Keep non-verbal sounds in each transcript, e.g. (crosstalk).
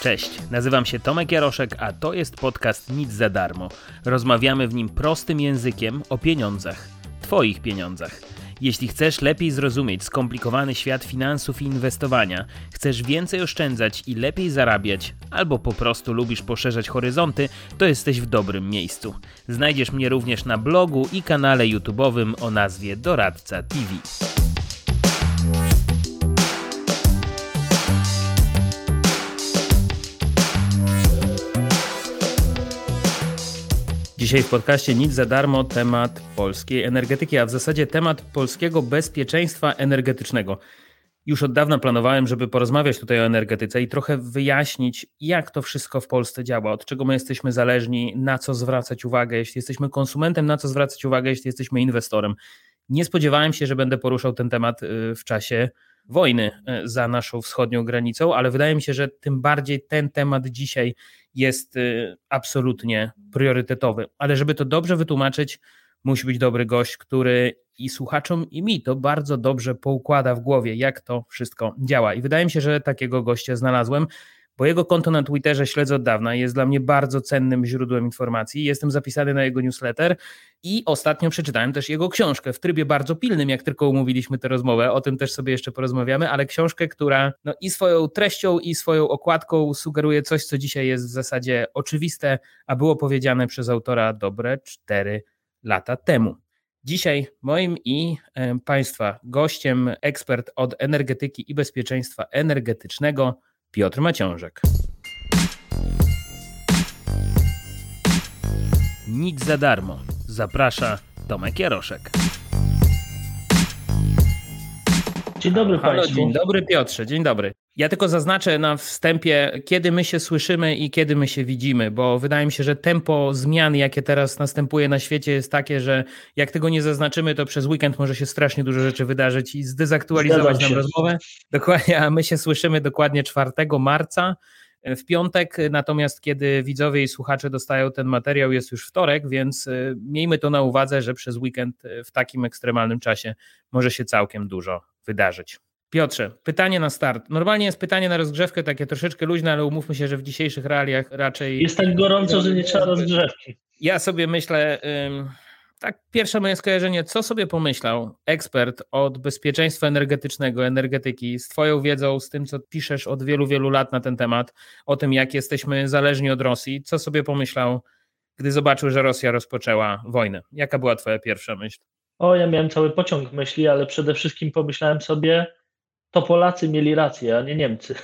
Cześć, nazywam się Tomek Jaroszek, a to jest podcast Nic za darmo. Rozmawiamy w nim prostym językiem o pieniądzach, Twoich pieniądzach. Jeśli chcesz lepiej zrozumieć skomplikowany świat finansów i inwestowania, chcesz więcej oszczędzać i lepiej zarabiać, albo po prostu lubisz poszerzać horyzonty, to jesteś w dobrym miejscu. Znajdziesz mnie również na blogu i kanale YouTube'owym o nazwie Doradca TV. Dzisiaj w podcaście Nic za darmo temat polskiej energetyki, a w zasadzie temat polskiego bezpieczeństwa energetycznego. Już od dawna planowałem, żeby porozmawiać tutaj o energetyce i trochę wyjaśnić, jak to wszystko w Polsce działa, od czego my jesteśmy zależni, na co zwracać uwagę, jeśli jesteśmy konsumentem, na co zwracać uwagę, jeśli jesteśmy inwestorem. Nie spodziewałem się, że będę poruszał ten temat y, w czasie wojny y, za naszą wschodnią granicą, ale wydaje mi się, że tym bardziej ten temat dzisiaj jest y, absolutnie priorytetowy. Ale żeby to dobrze wytłumaczyć, musi być dobry gość, który i słuchaczom, i mi to bardzo dobrze poukłada w głowie, jak to wszystko działa. I wydaje mi się, że takiego gościa znalazłem bo jego konto na Twitterze śledzę od dawna, jest dla mnie bardzo cennym źródłem informacji. Jestem zapisany na jego newsletter i ostatnio przeczytałem też jego książkę w trybie bardzo pilnym, jak tylko umówiliśmy tę rozmowę. O tym też sobie jeszcze porozmawiamy, ale książkę, która no, i swoją treścią, i swoją okładką sugeruje coś, co dzisiaj jest w zasadzie oczywiste, a było powiedziane przez autora dobre 4 lata temu. Dzisiaj moim i Państwa gościem ekspert od energetyki i bezpieczeństwa energetycznego Piotr Maciążek. Nic za darmo. Zaprasza Tomek Jaroszek. Dzień dobry Halo, Państwu. Dzień dobry Piotrze, dzień dobry. Ja tylko zaznaczę na wstępie, kiedy my się słyszymy i kiedy my się widzimy, bo wydaje mi się, że tempo zmian, jakie teraz następuje na świecie, jest takie, że jak tego nie zaznaczymy, to przez weekend może się strasznie dużo rzeczy wydarzyć i zdezaktualizować nam rozmowę. Dokładnie, a my się słyszymy dokładnie 4 marca w piątek, natomiast kiedy widzowie i słuchacze dostają ten materiał, jest już wtorek, więc y, miejmy to na uwadze, że przez weekend y, w takim ekstremalnym czasie może się całkiem dużo wydarzyć. Piotrze, pytanie na start. Normalnie jest pytanie na rozgrzewkę, takie troszeczkę luźne, ale umówmy się, że w dzisiejszych realiach raczej. Jest tak gorąco, że nie trzeba rozgrzewki. Ja sobie myślę, tak, pierwsze moje skojarzenie, co sobie pomyślał ekspert od bezpieczeństwa energetycznego, energetyki, z Twoją wiedzą, z tym, co piszesz od wielu, wielu lat na ten temat, o tym, jak jesteśmy zależni od Rosji, co sobie pomyślał, gdy zobaczył, że Rosja rozpoczęła wojnę? Jaka była Twoja pierwsza myśl? O, ja miałem cały pociąg myśli, ale przede wszystkim pomyślałem sobie, to Polacy mieli rację, a nie Niemcy.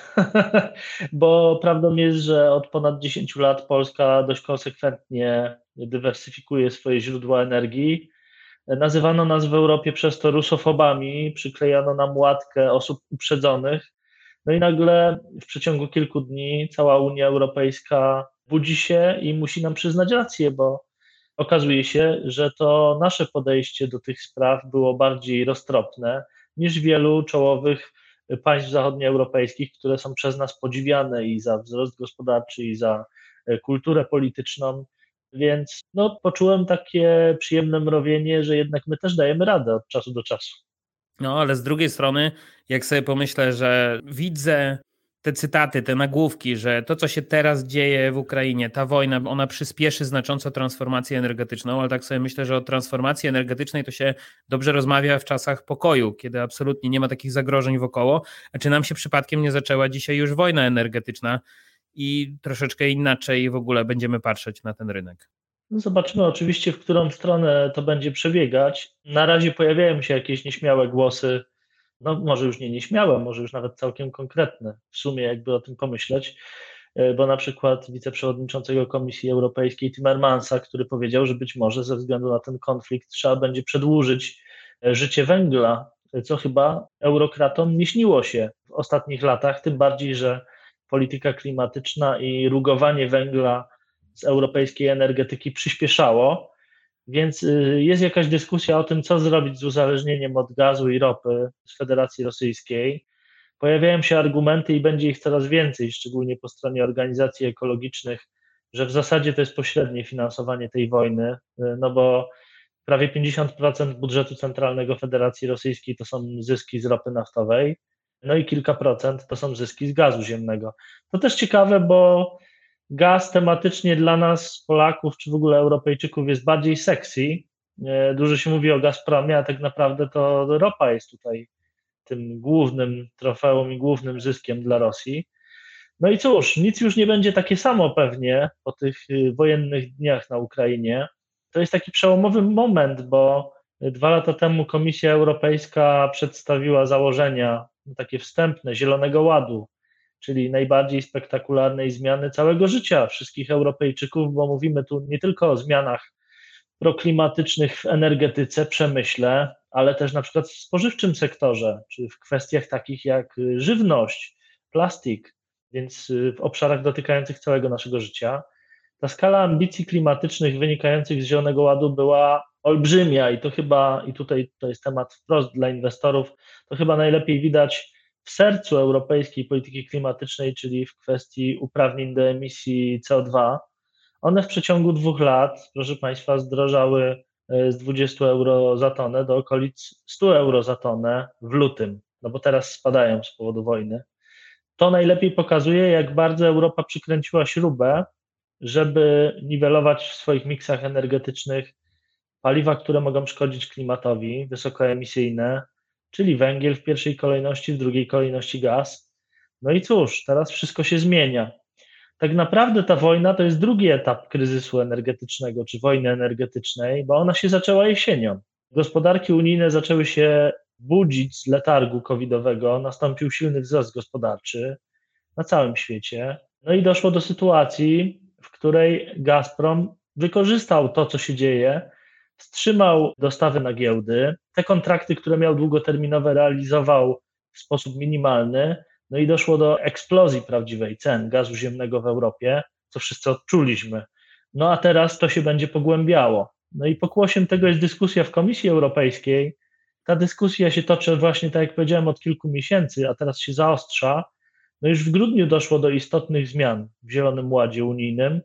(laughs) Bo prawdą jest, że od ponad 10 lat Polska dość konsekwentnie dywersyfikuje swoje źródła energii. Nazywano nas w Europie przez to rusofobami, przyklejano nam łatkę osób uprzedzonych. No i nagle w przeciągu kilku dni cała Unia Europejska budzi się i musi nam przyznać rację, bo okazuje się, że to nasze podejście do tych spraw było bardziej roztropne niż wielu czołowych państw zachodnioeuropejskich, które są przez nas podziwiane i za wzrost gospodarczy, i za e, kulturę polityczną. Więc no, poczułem takie przyjemne mrowienie, że jednak my też dajemy radę od czasu do czasu. No, ale z drugiej strony, jak sobie pomyślę, że widzę te cytaty, te nagłówki, że to, co się teraz dzieje w Ukrainie, ta wojna, ona przyspieszy znacząco transformację energetyczną, ale tak sobie myślę, że o transformacji energetycznej to się dobrze rozmawia w czasach pokoju, kiedy absolutnie nie ma takich zagrożeń wokoło. A czy nam się przypadkiem nie zaczęła dzisiaj już wojna energetyczna i troszeczkę inaczej w ogóle będziemy patrzeć na ten rynek? No zobaczymy oczywiście, w którą stronę to będzie przebiegać. Na razie pojawiają się jakieś nieśmiałe głosy no może już nie nieśmiałe, może już nawet całkiem konkretne w sumie, jakby o tym pomyśleć, e, bo na przykład wiceprzewodniczącego Komisji Europejskiej Timmermansa, który powiedział, że być może ze względu na ten konflikt trzeba będzie przedłużyć e, życie węgla, co chyba eurokratom nie śniło się w ostatnich latach, tym bardziej, że polityka klimatyczna i rugowanie węgla z europejskiej energetyki przyspieszało. Więc y, jest jakaś dyskusja o tym, co zrobić z uzależnieniem od gazu i ropy z Federacji Rosyjskiej. Pojawiają się argumenty i będzie ich coraz więcej, szczególnie po stronie organizacji ekologicznych, że w zasadzie to jest pośrednie finansowanie tej wojny, y, no bo prawie 50% budżetu centralnego Federacji Rosyjskiej to są zyski z ropy naftowej. no i kilka procent to są zyski z gazu ziemnego. To też ciekawe, bo gaz tematycznie dla nas, Polaków, czy w ogóle Europejczyków jest bardziej sexy. E, dużo się mówi o Gazpromie, a tak naprawdę to ropa jest tutaj tym głównym trofeum i głównym zyskiem dla Rosji. No i cóż, nic już nie będzie takie samo pewnie po tych y, wojennych dniach na Ukrainie. To jest taki przełomowy moment, bo dwa lata temu Komisja Europejska przedstawiła założenia takie wstępne Zielonego Ładu, czyli najbardziej spektakularnej zmiany całego życia wszystkich Europejczyków, bo mówimy tu nie tylko o zmianach proklimatycznych w energetyce, przemyśle, ale też na przykład w spożywczym sektorze, czy w kwestiach takich jak żywność, plastik, więc w obszarach dotykających całego naszego życia. Ta skala ambicji klimatycznych wynikających z Zielonego Ładu była olbrzymia i to chyba, i tutaj to jest temat wprost dla inwestorów, to chyba najlepiej widać w sercu europejskiej polityki klimatycznej, czyli w kwestii uprawnień do emisji CO2. One w przeciągu dwóch lat, proszę Państwa, zdrożały e, z 20 euro za tonę do okolic 100 euro za tonę w lutym, no bo teraz spadają z powodu wojny. To najlepiej pokazuje, jak bardzo Europa przykręciła śrubę, żeby niwelować w swoich miksach energetycznych paliwa, które mogą szkodzić klimatowi, wysokoemisyjne, czyli węgiel w pierwszej kolejności, w drugiej kolejności gaz. No i cóż, teraz wszystko się zmienia. Tak naprawdę ta wojna to jest drugi etap kryzysu energetycznego, czy wojny energetycznej, bo ona się zaczęła jesienią. Gospodarki unijne zaczęły się budzić z letargu covidowego, nastąpił silny wzrost gospodarczy na całym świecie. No i doszło do sytuacji, w której Gazprom wykorzystał to, co się dzieje, wstrzymał dostawy na giełdy. Te kontrakty, które miał długoterminowe, realizował w sposób minimalny. No i doszło do eksplozji prawdziwej cen gazu ziemnego w Europie, co wszyscy odczuliśmy. No a teraz to się będzie pogłębiało. No i pokłosiem tego jest dyskusja w Komisji Europejskiej. Ta dyskusja się toczy właśnie, tak jak powiedziałem, od kilku miesięcy, a teraz się zaostrza. No już w grudniu doszło do istotnych zmian w Zielonym Ładzie Unijnym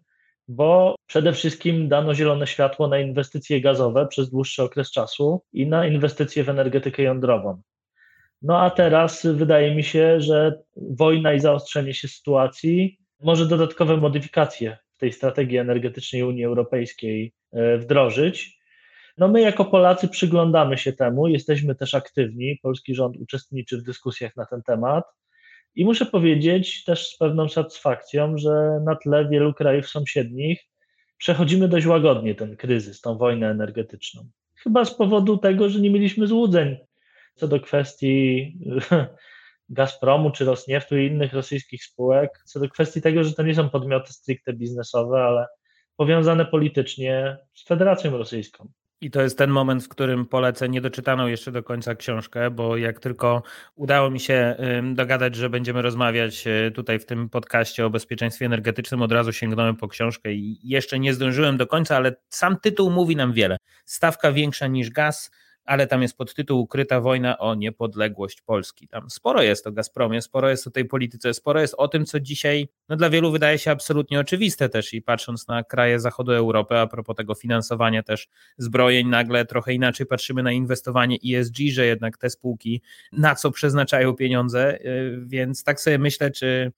bo przede wszystkim dano zielone światło na inwestycje gazowe przez dłuższy okres czasu i na inwestycje w energetykę jądrową. No a teraz wydaje mi się, że wojna i zaostrzenie się sytuacji może dodatkowe modyfikacje w tej strategii energetycznej Unii Europejskiej e, wdrożyć. No my jako Polacy przyglądamy się temu, jesteśmy też aktywni, polski rząd uczestniczy w dyskusjach na ten temat. I muszę powiedzieć też z pewną satysfakcją, że na tle wielu krajów sąsiednich przechodzimy dość łagodnie ten kryzys, tą wojnę energetyczną. Chyba z powodu tego, że nie mieliśmy złudzeń co do kwestii (laughs) Gazpromu czy Rosnieftu i innych rosyjskich spółek, co do kwestii tego, że to nie są podmioty stricte biznesowe, ale powiązane politycznie z Federacją Rosyjską. I to jest ten moment, w którym polecę niedoczytaną jeszcze do końca książkę, bo jak tylko udało mi się dogadać, że będziemy rozmawiać e, tutaj w tym podcaście o bezpieczeństwie energetycznym, od razu sięgnąłem po książkę i jeszcze nie zdążyłem do końca, ale sam tytuł mówi nam wiele. Stawka większa niż gaz, ale tam jest podtytuł Ukryta wojna o niepodległość Polski. Tam sporo jest o Gazpromie, sporo jest o tej polityce, sporo jest o tym, co dzisiaj no, dla wielu wydaje się absolutnie oczywiste też i patrząc na kraje zachodu Europy, a propos tego finansowania też zbrojeń, nagle trochę inaczej patrzymy na inwestowanie ESG, że jednak te spółki na co przeznaczają pieniądze, y, więc tak sobie myślę, czy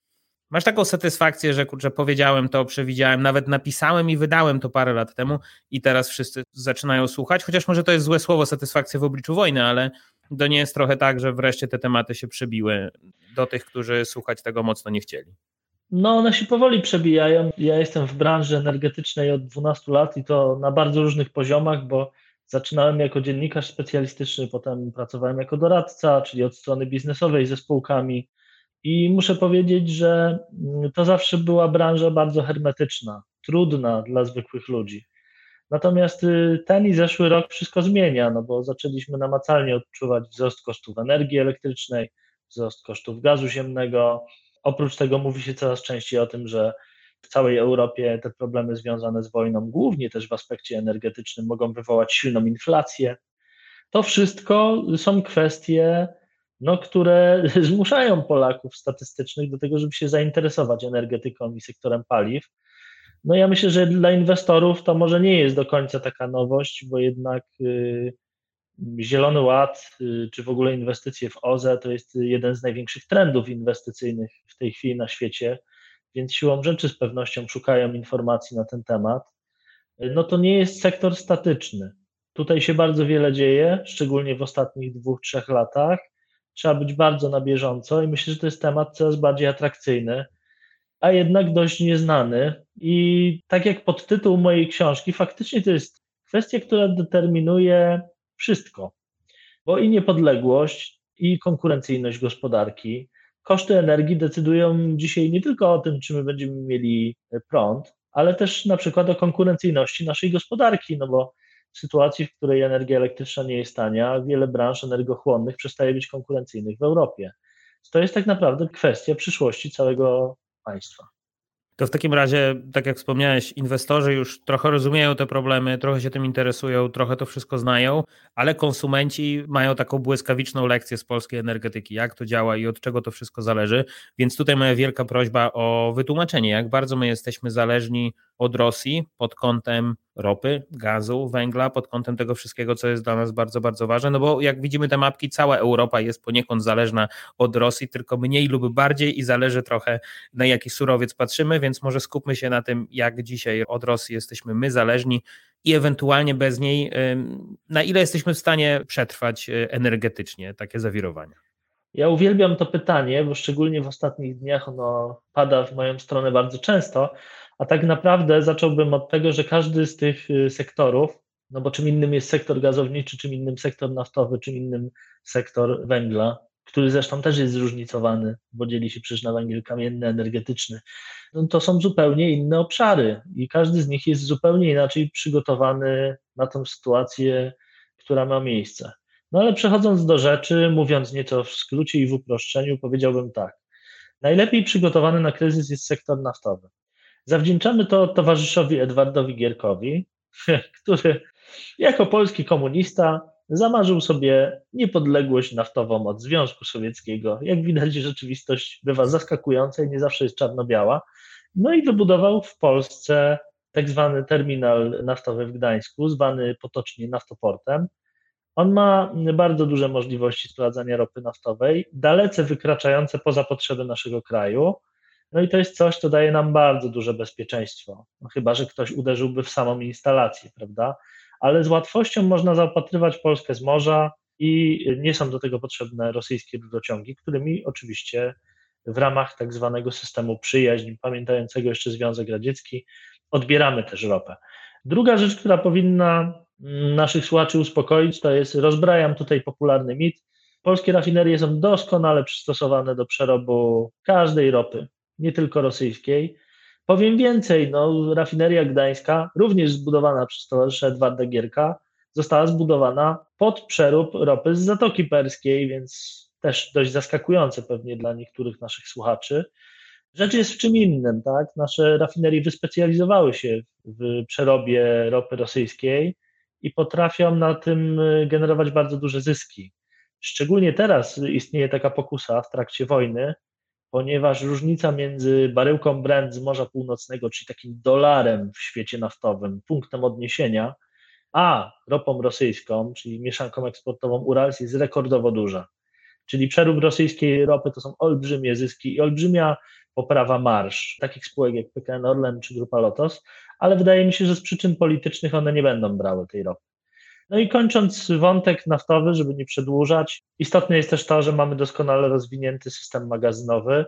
Masz taką satysfakcję, że kurczę, powiedziałem to, przewidziałem, nawet napisałem i wydałem to parę lat temu i teraz wszyscy zaczynają słuchać, chociaż może to jest złe słowo, satysfakcja w obliczu wojny, ale to nie jest trochę tak, że wreszcie te tematy się przebiły do tych, którzy słuchać tego mocno nie chcieli. No, one się powoli przebijają. Ja jestem w branży energetycznej od 12 lat i to na bardzo różnych poziomach, bo zaczynałem jako dziennikarz specjalistyczny, potem pracowałem jako doradca, czyli od strony biznesowej ze spółkami i muszę powiedzieć, że mm, to zawsze była branża bardzo hermetyczna, trudna dla zwykłych ludzi. Natomiast y, ten i zeszły rok wszystko zmienia, no bo zaczęliśmy namacalnie odczuwać wzrost kosztów energii elektrycznej, wzrost kosztów gazu ziemnego. Oprócz tego mówi się coraz częściej o tym, że w całej Europie te problemy związane z wojną, głównie też w aspekcie energetycznym, mogą wywołać silną inflację. To wszystko są kwestie no, które (laughs) zmuszają Polaków statystycznych do tego, żeby się zainteresować energetyką i sektorem paliw. No ja myślę, że dla inwestorów to może nie jest do końca taka nowość, bo jednak y, Zielony Ład, y, czy w ogóle inwestycje w OZE, to jest jeden z największych trendów inwestycyjnych w tej chwili na świecie, więc siłą rzeczy z pewnością szukają informacji na ten temat. No to nie jest sektor statyczny. Tutaj się bardzo wiele dzieje, szczególnie w ostatnich dwóch, trzech latach. Trzeba być bardzo na bieżąco i myślę, że to jest temat coraz bardziej atrakcyjny, a jednak dość nieznany. I tak jak podtytuł mojej książki, faktycznie to jest kwestia, która determinuje wszystko, bo i niepodległość, i konkurencyjność gospodarki, koszty energii decydują dzisiaj nie tylko o tym, czy my będziemy mieli prąd, ale też na przykład o konkurencyjności naszej gospodarki, no bo sytuacji, w której energia elektryczna nie jest tania, wiele branż energochłonnych przestaje być konkurencyjnych w Europie. To jest tak naprawdę kwestia przyszłości całego państwa. To w takim razie, tak jak wspomniałeś, inwestorzy już trochę rozumieją te problemy, trochę się tym interesują, trochę to wszystko znają, ale konsumenci mają taką błyskawiczną lekcję z polskiej energetyki, jak to działa i od czego to wszystko zależy. Więc tutaj moja wielka prośba o wytłumaczenie, jak bardzo my jesteśmy zależni od Rosji pod kątem ropy, gazu, węgla, pod kątem tego wszystkiego, co jest dla nas bardzo, bardzo ważne. No bo jak widzimy te mapki, cała Europa jest poniekąd zależna od Rosji, tylko mniej lub bardziej i zależy trochę na jaki surowiec patrzymy, więc może skupmy się na tym, jak dzisiaj od Rosji jesteśmy my zależni i ewentualnie bez niej, na ile jesteśmy w stanie przetrwać e, energetycznie takie zawirowania. Ja uwielbiam to pytanie, bo szczególnie w ostatnich dniach ono pada w moją stronę bardzo często, a tak naprawdę zacząłbym od tego, że każdy z tych y, sektorów, no bo czym innym jest sektor gazowniczy, czym innym sektor naftowy, czym innym sektor węgla, który zresztą też jest zróżnicowany, bo dzieli się przecież na węgiel kamienny, energetyczny. No to są zupełnie inne obszary i każdy z nich jest zupełnie inaczej przygotowany na tę sytuację, która ma miejsce. No ale przechodząc do rzeczy, mówiąc nieco w skrócie i w uproszczeniu, powiedziałbym tak. Najlepiej przygotowany na kryzys jest sektor naftowy. Zawdzięczamy to towarzyszowi Edwardowi Gierkowi, (laughs) który jako polski komunista zamarzył sobie niepodległość naftową od Związku Sowieckiego. Jak widać, rzeczywistość bywa zaskakująca i nie zawsze jest czarno-biała. No i wybudował w Polsce tak zwany terminal naftowy w Gdańsku, zwany potocznie naftoportem. On ma bardzo duże możliwości sprowadzania ropy naftowej, dalece wykraczające poza potrzeby naszego kraju. No i to jest coś, co daje nam bardzo duże bezpieczeństwo. No chyba, że ktoś uderzyłby w samą instalację, prawda? Ale z łatwością można zaopatrywać Polskę z morza i nie są do tego potrzebne rosyjskie rurociągi, którymi oczywiście w ramach tak zwanego systemu przyjaźń, pamiętającego jeszcze Związek Radziecki, odbieramy też ropę. Druga rzecz, która powinna naszych słuchaczy uspokoić, to jest, rozbrajam tutaj popularny mit, polskie rafinerie są doskonale przystosowane do przerobu każdej ropy, nie tylko rosyjskiej. Powiem więcej, no, rafineria gdańska, również zbudowana przez towarzysza Edwarda Gierka, została zbudowana pod przerób ropy z Zatoki Perskiej, więc też dość zaskakujące pewnie dla niektórych naszych słuchaczy. Rzecz jest w czym innym, tak? Nasze rafinerie wyspecjalizowały się w przerobie ropy rosyjskiej i potrafią na tym generować bardzo duże zyski. Szczególnie teraz istnieje taka pokusa w trakcie wojny, ponieważ różnica między baryłką Brent z Morza Północnego, czyli takim dolarem w świecie naftowym, punktem odniesienia, a ropą rosyjską, czyli mieszanką eksportową Urals jest rekordowo duża. Czyli przerób rosyjskiej ropy to są olbrzymie zyski i olbrzymia poprawa marsz takich spółek jak PKN Orlen czy Grupa Lotos, ale wydaje mi się, że z przyczyn politycznych one nie będą brały tej ropy. No i kończąc wątek naftowy, żeby nie przedłużać, istotne jest też to, że mamy doskonale rozwinięty system magazynowy.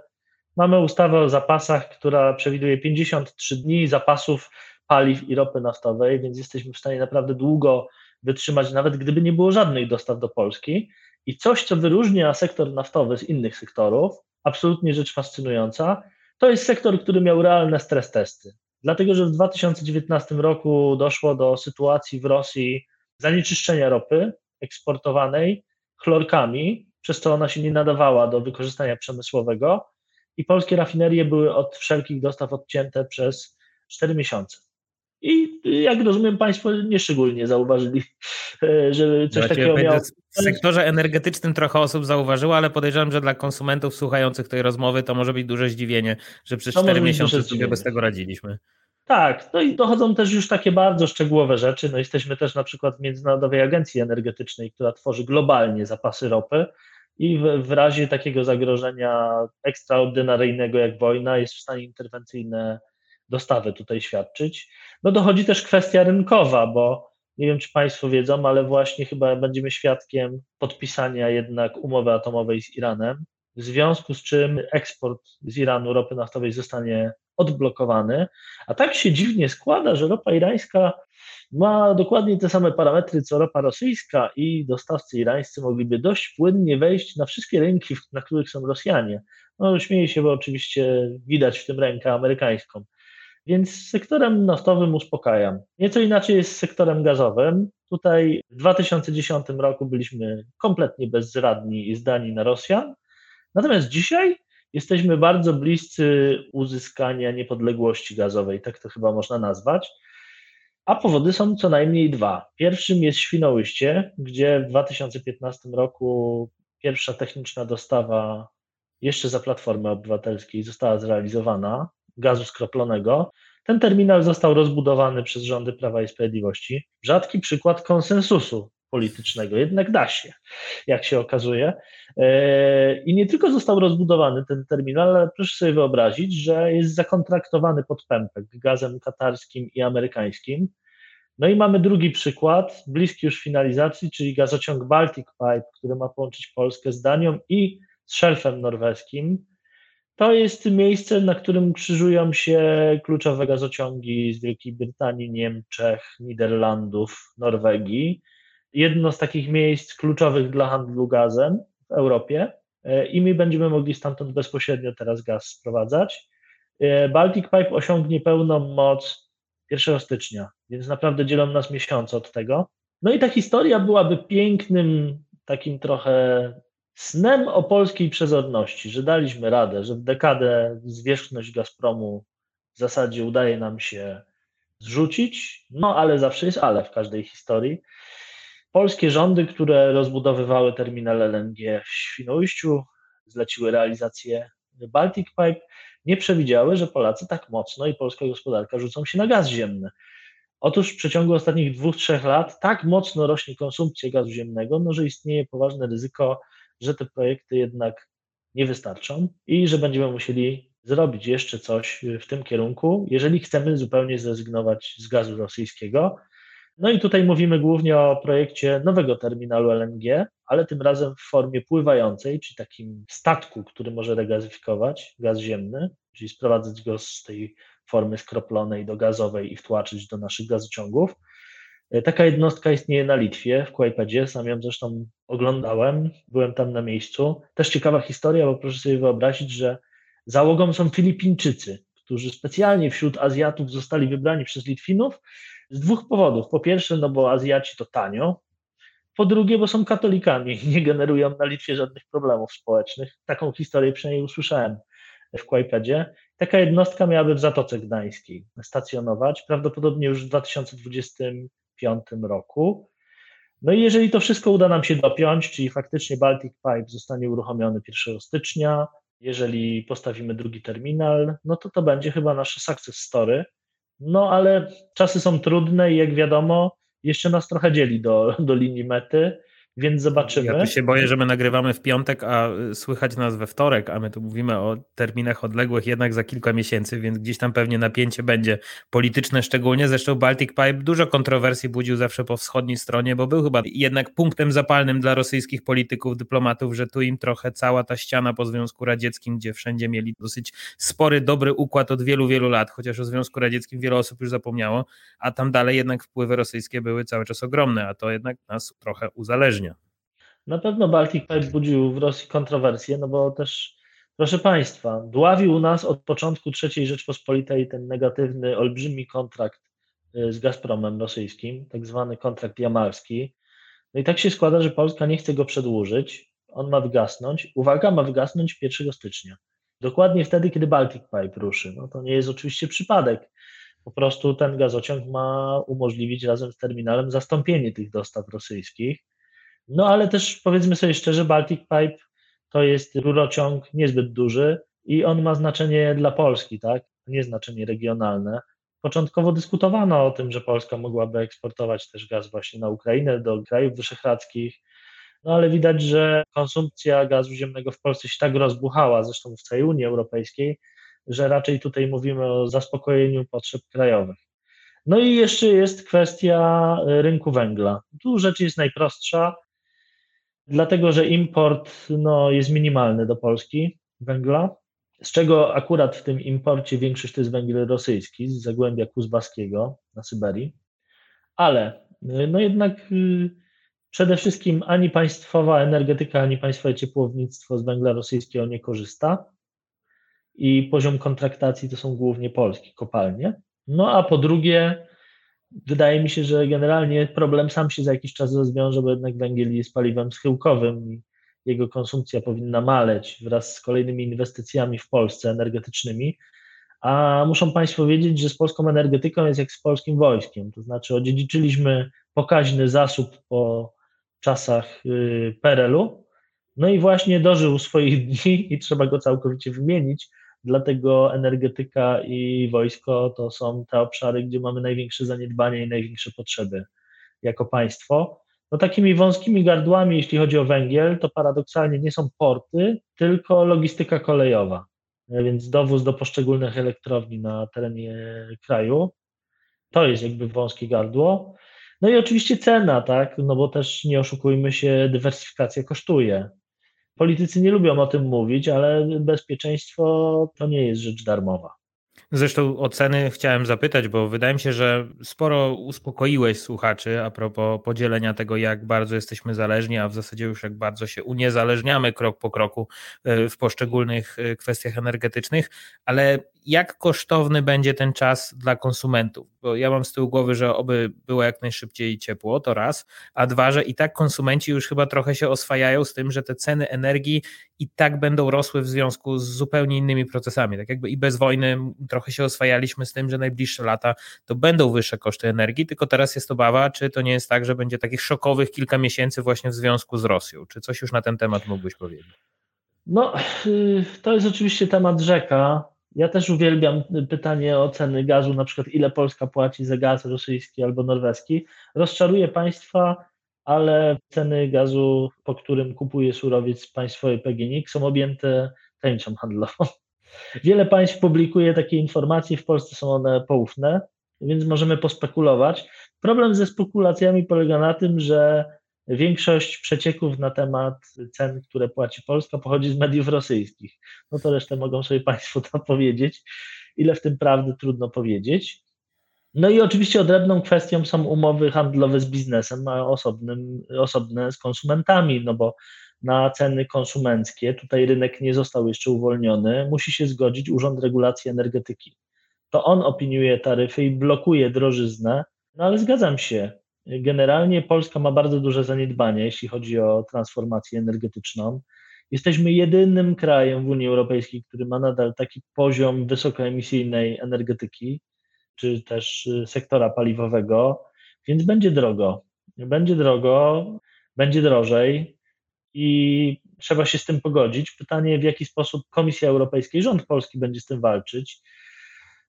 Mamy ustawę o zapasach, która przewiduje 53 dni zapasów paliw i ropy naftowej, więc jesteśmy w stanie naprawdę długo wytrzymać, nawet gdyby nie było żadnych dostaw do Polski. I coś, co wyróżnia sektor naftowy z innych sektorów, absolutnie rzecz fascynująca, to jest sektor, który miał realne stres testy. Dlatego, że w 2019 roku doszło do sytuacji w Rosji, zanieczyszczenia ropy eksportowanej chlorkami, przez co ona się nie nadawała do wykorzystania przemysłowego i polskie rafinerie były od wszelkich dostaw odcięte przez 4 miesiące. I jak rozumiem, Państwo nieszczególnie zauważyli, że coś takiego miało. W sektorze energetycznym trochę osób zauważyło, ale podejrzewam, że dla konsumentów słuchających tej rozmowy to może być duże zdziwienie, że przez to 4 miesiące sobie bez tego radziliśmy. Tak, no i dochodzą też już takie bardzo szczegółowe rzeczy. No jesteśmy też na przykład w Międzynarodowej Agencji Energetycznej, która tworzy globalnie zapasy ropy i w, w razie takiego zagrożenia ekstraordynaryjnego jak wojna jest w stanie interwencyjne dostawy tutaj świadczyć. No dochodzi też kwestia rynkowa, bo nie wiem, czy Państwo wiedzą, ale właśnie chyba będziemy świadkiem podpisania jednak umowy atomowej z Iranem, w związku z czym eksport z Iranu ropy naftowej zostanie odblokowany. A tak się dziwnie składa, że ropa irańska ma dokładnie te same parametry co ropa rosyjska i dostawcy irańscy mogliby dość płynnie wejść na wszystkie rynki, na których są Rosjanie. No, śmieję się, bo oczywiście widać w tym rękę amerykańską. Więc sektorem naftowym uspokajam. Nieco inaczej jest z sektorem gazowym. Tutaj w 2010 roku byliśmy kompletnie bezradni i zdani na Rosjan. Natomiast dzisiaj jesteśmy bardzo bliscy uzyskania niepodległości gazowej, tak to chyba można nazwać. A powody są co najmniej dwa. Pierwszym jest Świnoujście, gdzie w 2015 roku pierwsza techniczna dostawa jeszcze za Platformy Obywatelskiej została zrealizowana gazu skroplonego. Ten terminal został rozbudowany przez rządy Prawa i Sprawiedliwości. Rzadki przykład konsensusu politycznego, jednak da się, jak się okazuje. E, I nie tylko został rozbudowany ten terminal, ale proszę sobie wyobrazić, że jest zakontraktowany pod pępek gazem katarskim i amerykańskim. No i mamy drugi przykład, bliski już finalizacji, czyli gazociąg Baltic Pipe, który ma połączyć Polskę z Danią i z szelfem norweskim. To jest miejsce, na którym krzyżują się kluczowe gazociągi z Wielkiej Brytanii, Niemczech, Niderlandów, Norwegii. Jedno z takich miejsc kluczowych dla handlu gazem w Europie e, i my będziemy mogli stamtąd bezpośrednio teraz gaz sprowadzać. E, Baltic Pipe osiągnie pełną moc 1 stycznia, więc naprawdę dzielą nas miesiące od tego. No i ta historia byłaby pięknym, takim trochę snem o polskiej przezorności, że daliśmy radę, że w dekadę zwierzchność Gazpromu w zasadzie udaje nam się zrzucić, no ale zawsze jest ale w każdej historii. Polskie rządy, które rozbudowywały terminal LNG w Świnoujściu, zleciły realizację Baltic Pipe, nie przewidziały, że Polacy tak mocno i polska gospodarka rzucą się na gaz ziemny. Otóż w przeciągu ostatnich dwóch, trzech lat tak mocno rośnie konsumpcja gazu ziemnego, no, że istnieje poważne ryzyko że te projekty jednak nie wystarczą i że będziemy musieli zrobić jeszcze coś w tym kierunku, jeżeli chcemy zupełnie zrezygnować z gazu rosyjskiego. No i tutaj mówimy głównie o projekcie nowego terminalu LNG, ale tym razem w formie pływającej, czyli takim statku, który może regazyfikować gaz ziemny, czyli sprowadzać go z tej formy skroplonej do gazowej i wtłaczyć do naszych gazociągów. E, taka jednostka istnieje na Litwie, w Kłajpedzie, sam ją zresztą oglądałem, byłem tam na miejscu. Też ciekawa historia, bo proszę sobie wyobrazić, że załogą są Filipińczycy, którzy specjalnie wśród Azjatów zostali wybrani przez Litwinów z dwóch powodów. Po pierwsze, no bo Azjaci to tanio, po drugie, bo są katolikami i nie generują na Litwie żadnych problemów społecznych. Taką historię przynajmniej usłyszałem w Kłajpedzie. Taka jednostka miałaby w Zatoce Gdańskiej stacjonować, prawdopodobnie już w 2020 2025 roku. No i jeżeli to wszystko uda nam się dopiąć, czyli faktycznie Baltic Pipe zostanie uruchomiony 1 stycznia, jeżeli postawimy drugi terminal, no to to będzie chyba nasze success story. No ale czasy są trudne i jak wiadomo, jeszcze nas trochę dzieli do, do linii mety więc zobaczymy. Ja tu się boję, że my nagrywamy w piątek, a słychać nas we wtorek, a my tu mówimy o terminach odległych jednak za kilka miesięcy, więc gdzieś tam pewnie napięcie będzie polityczne szczególnie. Zresztą Baltic Pipe dużo kontrowersji budził zawsze po wschodniej stronie, bo był chyba jednak punktem zapalnym dla rosyjskich polityków, dyplomatów, że tu im trochę cała ta ściana po Związku Radzieckim, gdzie wszędzie mieli dosyć spory, dobry układ od wielu, wielu lat, chociaż o Związku Radzieckim wiele osób już zapomniało, a tam dalej jednak wpływy rosyjskie były cały czas ogromne, a to jednak nas trochę uzależnia. Na pewno Baltic Pipe budził w Rosji kontrowersje, no bo też, proszę Państwa, dławił nas od początku III Rzeczpospolitej ten negatywny, olbrzymi kontrakt y, z Gazpromem rosyjskim, tak zwany kontrakt jamalski. No i tak się składa, że Polska nie chce go przedłużyć. On ma wygasnąć. Uwaga, ma wygasnąć 1 stycznia. Dokładnie wtedy, kiedy Baltic Pipe ruszy. No to nie jest oczywiście przypadek. Po prostu ten gazociąg ma umożliwić razem z terminalem zastąpienie tych dostaw rosyjskich. No ale też powiedzmy sobie szczerze, Baltic Pipe to jest rurociąg niezbyt duży i on ma znaczenie dla Polski, tak? Nie znaczenie regionalne. Początkowo dyskutowano o tym, że Polska mogłaby eksportować też gaz właśnie na Ukrainę, do krajów wyszehradzkich, no ale widać, że konsumpcja gazu ziemnego w Polsce się tak rozbuchała, zresztą w całej Unii Europejskiej, że raczej tutaj mówimy o zaspokojeniu potrzeb krajowych. No i jeszcze jest kwestia rynku węgla. Tu rzecz jest najprostsza, dlatego że import no, jest minimalny do Polski węgla, z czego akurat w tym imporcie większość to jest węgiel rosyjski z Zagłębia Kuzbaskiego na Syberii, ale no jednak y, przede wszystkim ani państwowa energetyka, ani państwowe ciepłownictwo z węgla rosyjskiego nie korzysta i poziom kontraktacji to są głównie polskie kopalnie. No a po drugie, wydaje mi się, że generalnie problem sam się za jakiś czas rozwiąże, bo jednak węgiel jest paliwem schyłkowym i jego konsumpcja powinna maleć wraz z kolejnymi inwestycjami w Polsce energetycznymi. A muszą Państwo wiedzieć, że z polską energetyką jest jak z polskim wojskiem. To znaczy, odziedziczyliśmy pokaźny zasób po czasach y, PRL-u, no i właśnie dożył swoich dni i trzeba go całkowicie wymienić. Dlatego energetyka i wojsko to są te obszary, gdzie mamy największe zaniedbania i największe potrzeby jako państwo. No takimi wąskimi gardłami, jeśli chodzi o węgiel, to paradoksalnie nie są porty, tylko logistyka kolejowa, więc dowóz do poszczególnych elektrowni na terenie kraju. To jest jakby wąskie gardło. No i oczywiście cena, tak, no bo też nie oszukujmy się, dywersyfikacja kosztuje. Politycy nie lubią o tym mówić, ale bezpieczeństwo to nie jest rzecz darmowa. Zresztą o ceny chciałem zapytać, bo wydaje mi się, że sporo uspokoiłeś słuchaczy a propos podzielenia tego, jak bardzo jesteśmy zależni, a w zasadzie już jak bardzo się uniezależniamy krok po kroku e, w poszczególnych e, kwestiach energetycznych, ale jak kosztowny będzie ten czas dla konsumentów? Bo ja mam z tyłu głowy, że oby było jak najszybciej ciepło, to raz, a dwa, że i tak konsumenci już chyba trochę się oswajają z tym, że te ceny energii i tak będą rosły w związku z zupełnie innymi procesami. Tak jakby i bez wojny trochę się oswajaliśmy z tym, że najbliższe lata to będą wyższe koszty energii, tylko teraz jest obawa, czy to nie jest tak, że będzie takich szokowych kilka miesięcy właśnie w związku z Rosją. Czy coś już na ten temat mógłbyś powiedzieć? No, y, to jest oczywiście temat rzeka. Ja też uwielbiam pytanie o ceny gazu, na przykład ile Polska płaci za gaz rosyjski albo norweski. Rozczaruje państwa, ale ceny gazu, po którym kupuje surowiec państwowy PGNiG są objęte tajemnicą handlową. Wiele państw publikuje takie informacje, w Polsce są one poufne, więc możemy pospekulować. Problem ze spekulacjami polega na tym, że Większość przecieków na temat cen, które płaci Polska, pochodzi z mediów rosyjskich. No to resztę mogą sobie Państwo tam powiedzieć. Ile w tym prawdy, trudno powiedzieć. No i oczywiście odrębną kwestią są umowy handlowe z biznesem, a osobnym, osobne z konsumentami, no bo na ceny konsumenckie, tutaj rynek nie został jeszcze uwolniony, musi się zgodzić Urząd Regulacji Energetyki. To on opiniuje taryfy i blokuje drożyznę, no ale zgadzam się, Generalnie Polska ma bardzo duże zaniedbanie, jeśli chodzi o transformację energetyczną. Jesteśmy jedynym krajem w Unii Europejskiej, który ma nadal taki poziom wysokoemisyjnej energetyki, czy też y, sektora paliwowego, więc będzie drogo. Będzie drogo, będzie drożej i trzeba się z tym pogodzić. Pytanie, w jaki sposób Komisja Europejska i rząd polski będzie z tym walczyć.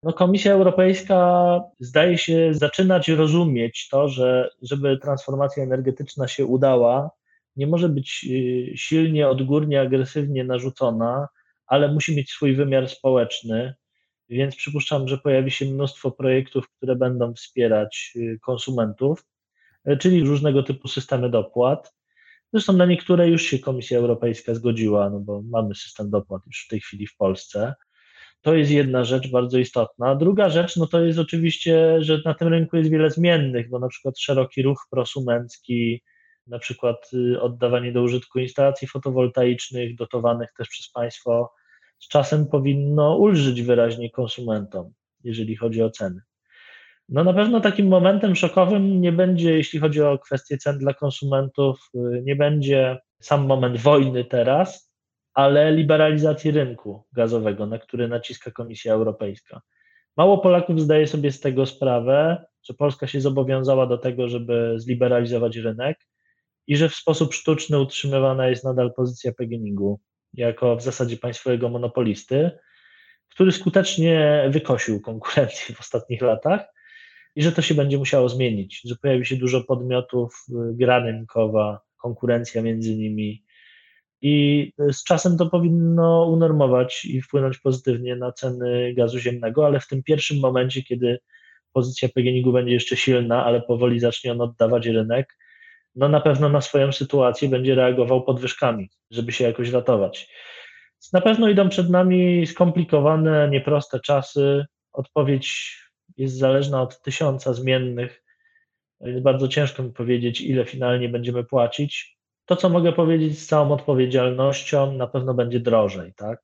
No, Komisja Europejska zdaje się zaczynać rozumieć to, że żeby transformacja energetyczna się udała, nie może być y, silnie, odgórnie, agresywnie narzucona, ale musi mieć swój wymiar społeczny. Więc przypuszczam, że pojawi się mnóstwo projektów, które będą wspierać y, konsumentów, y, czyli różnego typu systemy dopłat. Zresztą na niektóre już się Komisja Europejska zgodziła, no bo mamy system dopłat już w tej chwili w Polsce. To jest jedna rzecz bardzo istotna. Druga rzecz, no to jest oczywiście, że na tym rynku jest wiele zmiennych, bo na przykład szeroki ruch prosumencki, na przykład y, oddawanie do użytku instalacji fotowoltaicznych dotowanych też przez państwo, z czasem powinno ulżyć wyraźnie konsumentom, jeżeli chodzi o ceny. No na pewno takim momentem szokowym nie będzie, jeśli chodzi o kwestie cen dla konsumentów, y, nie będzie sam moment wojny teraz, ale liberalizacji rynku gazowego, na który naciska Komisja Europejska. Mało Polaków zdaje sobie z tego sprawę, że Polska się zobowiązała do tego, żeby zliberalizować rynek i że w sposób sztuczny utrzymywana jest nadal pozycja PGNiG-u jako w zasadzie państwowego monopolisty. który skutecznie wykosił konkurencję w ostatnich latach i że to się będzie musiało zmienić, że pojawi się dużo podmiotów, y, gra rynkowa, konkurencja między nimi. I z czasem to powinno unormować i wpłynąć pozytywnie na ceny gazu ziemnego, ale w tym pierwszym momencie, kiedy pozycja PGNiG będzie jeszcze silna, ale powoli zacznie on oddawać rynek, no na pewno na swoją sytuację będzie reagował podwyżkami, żeby się jakoś ratować. Na pewno idą przed nami skomplikowane, nieproste czasy. Odpowiedź jest zależna od tysiąca zmiennych. Jest bardzo ciężko mi powiedzieć, ile finalnie będziemy płacić. To, co mogę powiedzieć z całą odpowiedzialnością, na pewno będzie drożej, tak?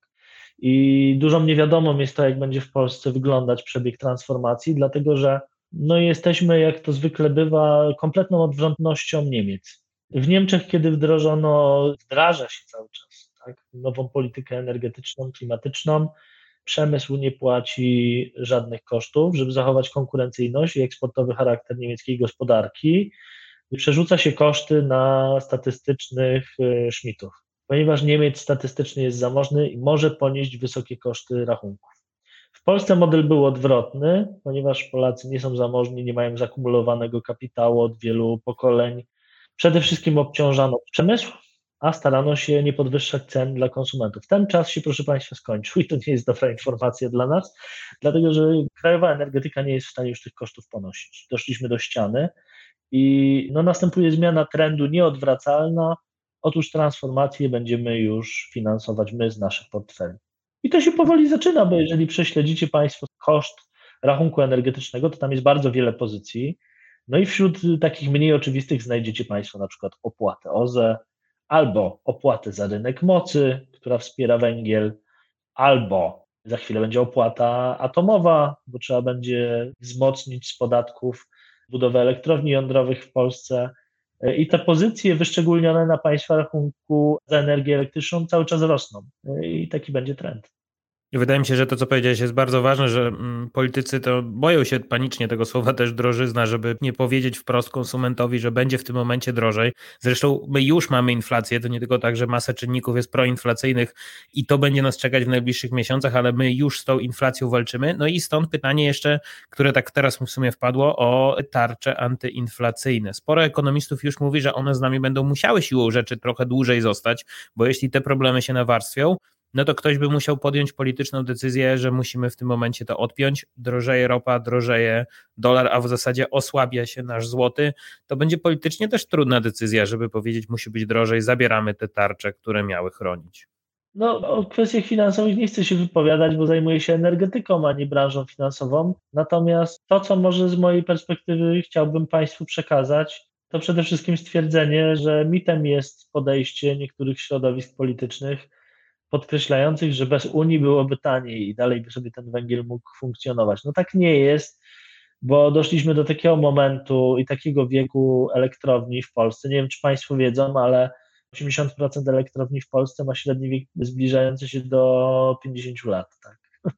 I dużą niewiadomą jest to, jak będzie w Polsce wyglądać przebieg transformacji, dlatego że no jesteśmy, jak to zwykle bywa, kompletną odwrotnością Niemiec. W Niemczech, kiedy wdrożono, wdraża się cały czas tak, nową politykę energetyczną, klimatyczną, przemysł nie płaci żadnych kosztów, żeby zachować konkurencyjność i eksportowy charakter niemieckiej gospodarki. Przerzuca się koszty na statystycznych y, szmitów, ponieważ Niemiec statystycznie jest zamożny i może ponieść wysokie koszty rachunków. W Polsce model był odwrotny, ponieważ Polacy nie są zamożni, nie mają zakumulowanego kapitału od wielu pokoleń. Przede wszystkim obciążano przemysł, a starano się nie podwyższać cen dla konsumentów. Ten czas się, proszę Państwa, skończył i to nie jest dobra informacja dla nas, dlatego że krajowa energetyka nie jest w stanie już tych kosztów ponosić. Doszliśmy do ściany i no, następuje zmiana trendu nieodwracalna. Otóż transformację będziemy już finansować my z naszych portfeli. I to się powoli zaczyna, bo jeżeli prześledzicie Państwo koszt rachunku energetycznego, to tam jest bardzo wiele pozycji. No i wśród takich mniej oczywistych znajdziecie Państwo na przykład opłatę OZE, albo opłatę za rynek mocy, która wspiera węgiel, albo za chwilę będzie opłata atomowa, bo trzeba będzie wzmocnić z podatków budowę elektrowni jądrowych w Polsce. I te pozycje wyszczególnione na Państwa rachunku za energię elektryczną cały czas rosną. I taki będzie trend. Wydaje mi się, że to, co powiedziałeś, jest bardzo ważne, że mm, politycy to boją się panicznie tego słowa też drożyzna, żeby nie powiedzieć wprost konsumentowi, że będzie w tym momencie drożej. Zresztą my już mamy inflację, to nie tylko tak, że masa czynników jest proinflacyjnych i to będzie nas czekać w najbliższych miesiącach, ale my już z tą inflacją walczymy. No i stąd pytanie jeszcze, które tak teraz w sumie wpadło, o tarcze antyinflacyjne. Sporo ekonomistów już mówi, że one z nami będą musiały siłą rzeczy trochę dłużej zostać, bo jeśli te problemy się nawarstwią, no to ktoś by musiał podjąć polityczną decyzję, że musimy w tym momencie to odpiąć. Drożeje ropa, drożeje dolar, a w zasadzie osłabia się nasz złoty. To będzie politycznie też trudna decyzja, żeby powiedzieć, musi być drożej, zabieramy te tarcze, które miały chronić. No, o kwestiach finansowych nie chcę się wypowiadać, bo zajmuję się energetyką, a nie branżą finansową. Natomiast to, co może z mojej perspektywy chciałbym Państwu przekazać, to przede wszystkim stwierdzenie, że mitem jest podejście niektórych środowisk politycznych, podkreślających, że bez Unii byłoby taniej i dalej by sobie ten węgiel mógł funkcjonować. No tak nie jest, bo doszliśmy do takiego momentu i takiego wieku elektrowni w Polsce. Nie wiem, czy Państwo wiedzą, ale 80% elektrowni w Polsce ma średni wiek zbliżający się do 50 lat. Tak. (laughs)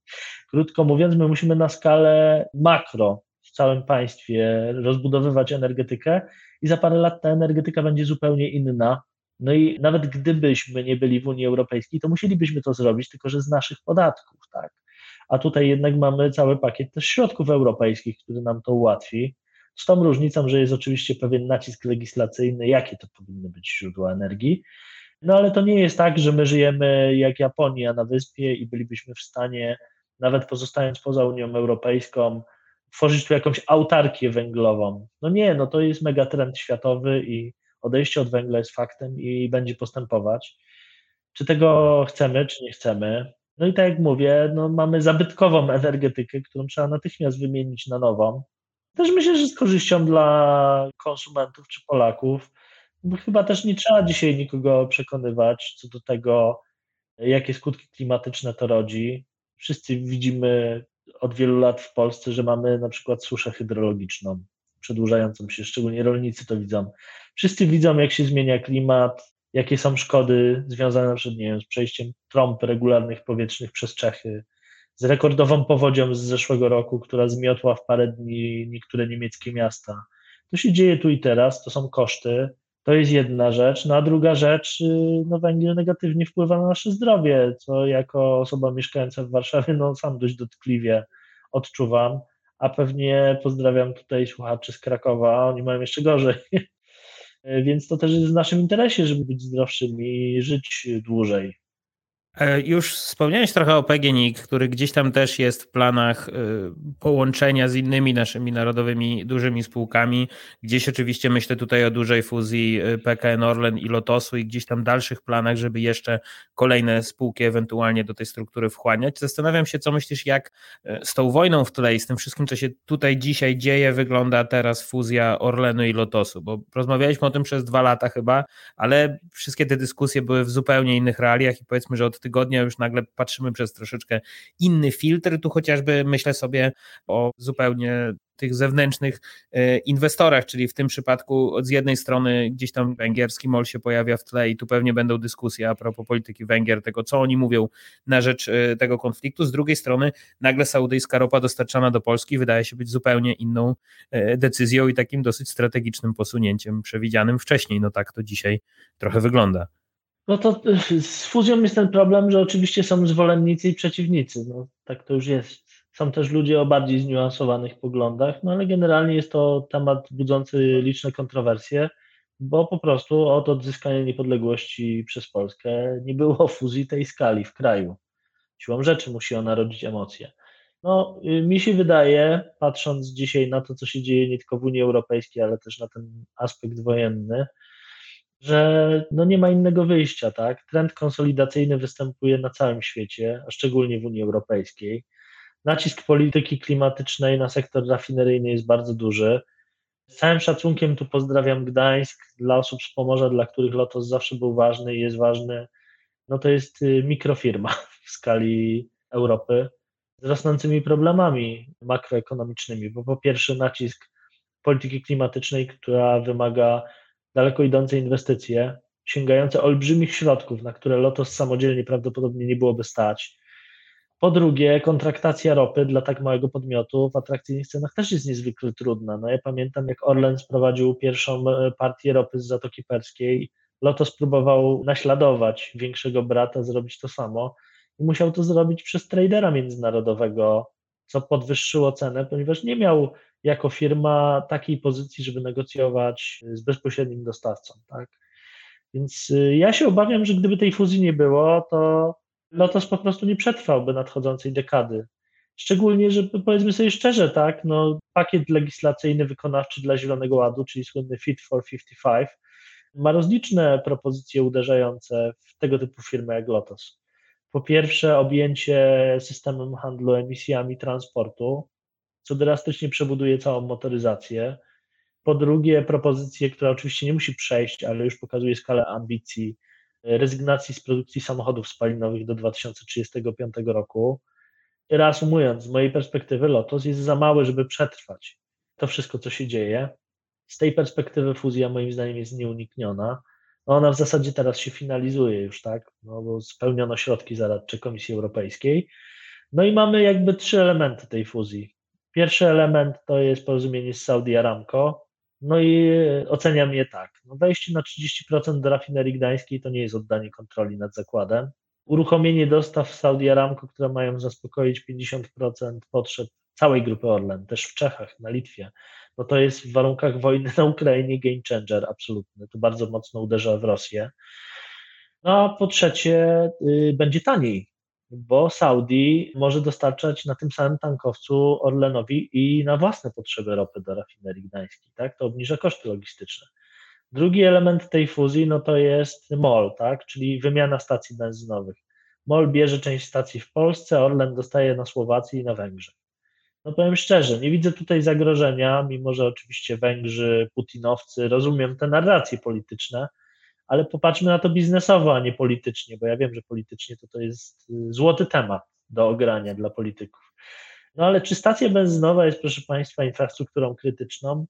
Krótko mówiąc, my musimy na skalę makro w całym państwie rozbudowywać energetykę i za parę lat ta energetyka będzie zupełnie inna no i nawet gdybyśmy nie byli w Unii Europejskiej, to musielibyśmy to zrobić, tylko że z naszych podatków, tak. A tutaj jednak mamy cały pakiet też środków europejskich, który nam to ułatwi. Z tą różnicą, że jest oczywiście pewien nacisk legislacyjny, jakie to powinny być źródła energii. No ale to nie jest tak, że my żyjemy jak Japonia na wyspie i bylibyśmy w stanie, nawet pozostając poza Unią Europejską, tworzyć tu jakąś autarkię węglową. No nie, no to jest megatrend światowy i odejście od węgla jest faktem i będzie postępować. Czy tego chcemy, czy nie chcemy? No i tak jak mówię, no mamy zabytkową energetykę, którą trzeba natychmiast wymienić na nową. Też myślę, że z korzyścią dla konsumentów czy Polaków, bo chyba też nie trzeba dzisiaj nikogo przekonywać co do tego, jakie skutki klimatyczne to rodzi. Wszyscy widzimy od wielu lat w Polsce, że mamy na przykład suszę hydrologiczną przedłużającą się, szczególnie rolnicy to widzą. Wszyscy widzą, jak się zmienia klimat, jakie są szkody związane na przykład, nie wiem, z przejściem trąb regularnych powietrznych przez Czechy, z rekordową powodzią z zeszłego roku, która zmiotła w parę dni niektóre niemieckie miasta. To się dzieje tu i teraz, to są koszty. To jest jedna rzecz. No a druga rzecz, y, no węgiel negatywnie wpływa na nasze zdrowie, co jako osoba mieszkająca w Warszawie, no sam dość dotkliwie odczuwam, a pewnie pozdrawiam tutaj słuchaczy z Krakowa, oni mają jeszcze gorzej. (laughs) Więc to też jest w naszym interesie, żeby być zdrowszym i żyć dłużej. E, już wspomniałeś trochę o PGNiG, który gdzieś tam też jest w planach e, połączenia z innymi naszymi narodowymi dużymi spółkami. Gdzieś oczywiście myślę tutaj o dużej fuzji e, PKN Orlen i Lotosu i gdzieś tam dalszych planach, żeby jeszcze kolejne spółki ewentualnie do tej struktury wchłaniać. Zastanawiam się, co myślisz, jak z tą wojną w tle i z tym wszystkim, co się tutaj dzisiaj dzieje, wygląda teraz fuzja Orlenu i Lotosu, bo rozmawialiśmy o tym przez dwa lata chyba, ale wszystkie te dyskusje były w zupełnie innych realiach i powiedzmy, że od tygodnia już nagle patrzymy przez troszeczkę inny filtr. Tu chociażby myślę sobie o zupełnie tych zewnętrznych e, inwestorach, czyli w tym przypadku z jednej strony gdzieś tam węgierski MOL się pojawia w tle i tu pewnie będą dyskusje a propos polityki Węgier, tego co oni mówią na rzecz e, tego konfliktu, z drugiej strony nagle saudyjska ropa dostarczana do Polski wydaje się być zupełnie inną e, decyzją i takim dosyć strategicznym posunięciem przewidzianym wcześniej, no tak to dzisiaj trochę wygląda. No to y, z fuzją jest ten problem, że oczywiście są zwolennicy i przeciwnicy. No, tak to już jest. Są też ludzie o bardziej zniuansowanych poglądach, no ale generalnie jest to temat budzący liczne kontrowersje, bo po prostu od odzyskania niepodległości przez Polskę nie było (laughs) fuzji tej skali w kraju. Siłą rzeczy musi ona rodzić emocje. No, y, mi się wydaje, patrząc dzisiaj na to, co się dzieje nie tylko w Unii Europejskiej, ale też na ten aspekt wojenny, że no nie ma innego wyjścia, tak? Trend konsolidacyjny występuje na całym świecie, a szczególnie w Unii Europejskiej. Nacisk polityki klimatycznej na sektor rafineryjny jest bardzo duży. Z całym szacunkiem tu pozdrawiam Gdańsk dla osób z Pomorza, dla których Lotos zawsze był ważny i jest ważny. No to jest y, mikrofirma w skali Europy z rosnącymi problemami makroekonomicznymi, bo po pierwsze nacisk polityki klimatycznej, która wymaga daleko idące inwestycje, sięgające olbrzymich środków, na które Lotos samodzielnie prawdopodobnie nie byłoby stać. Po drugie, kontraktacja ropy dla tak małego podmiotu w atrakcyjnych cenach też jest niezwykle trudna. No ja pamiętam, jak Orlen sprowadził pierwszą e, partię ropy z Zatoki Perskiej. Lotos próbował naśladować większego brata, zrobić to samo i musiał to zrobić przez tradera międzynarodowego, co podwyższyło cenę, ponieważ nie miał jako firma takiej pozycji, żeby negocjować z bezpośrednim dostawcą. Tak? Więc y, ja się obawiam, że gdyby tej fuzji nie było, to Lotos po prostu nie przetrwałby nadchodzącej dekady. Szczególnie, że powiedzmy sobie szczerze, tak, no, pakiet legislacyjny wykonawczy dla Zielonego Ładu, czyli słynny Fit for 55, ma rozliczne propozycje uderzające w tego typu firmy jak Lotos. Po pierwsze, objęcie systemem handlu emisjami transportu, co drastycznie przebuduje całą motoryzację. Po drugie, propozycję, która oczywiście nie musi przejść, ale już pokazuje skalę ambicji, rezygnacji z produkcji samochodów spalinowych do 2035 roku. Reasumując, z mojej perspektywy, Lotos jest za mały, żeby przetrwać to wszystko, co się dzieje. Z tej perspektywy fuzja moim zdaniem jest nieunikniona. Ona w zasadzie teraz się finalizuje już, tak? No, bo spełniono środki zaradcze Komisji Europejskiej. No i mamy jakby trzy elementy tej fuzji. Pierwszy element to jest porozumienie z Saudi Aramco. No i oceniam je tak. No wejście na 30% do rafinerii gdańskiej to nie jest oddanie kontroli nad zakładem. Uruchomienie dostaw w Saudi Aramco, które mają zaspokoić 50% potrzeb całej grupy Orlen, też w Czechach, na Litwie, no to jest w warunkach wojny na Ukrainie game changer absolutny. To bardzo mocno uderza w Rosję. No a po trzecie, y, będzie taniej bo Saudi może dostarczać na tym samym tankowcu Orlenowi i na własne potrzeby ropy do rafinerii gdańskiej, tak? To obniża koszty logistyczne. Drugi element tej fuzji no to jest MOL, tak? czyli wymiana stacji benzynowych. MOL bierze część stacji w Polsce, Orlen dostaje na Słowacji i na Węgrzech. No powiem szczerze, nie widzę tutaj zagrożenia, mimo że oczywiście Węgrzy, Putinowcy rozumiem te narracje polityczne, ale popatrzmy na to biznesowo, a nie politycznie, bo ja wiem, że politycznie to, to jest y, złoty temat do ogrania dla polityków. No ale czy stacja benzynowa jest, proszę Państwa, infrastrukturą krytyczną?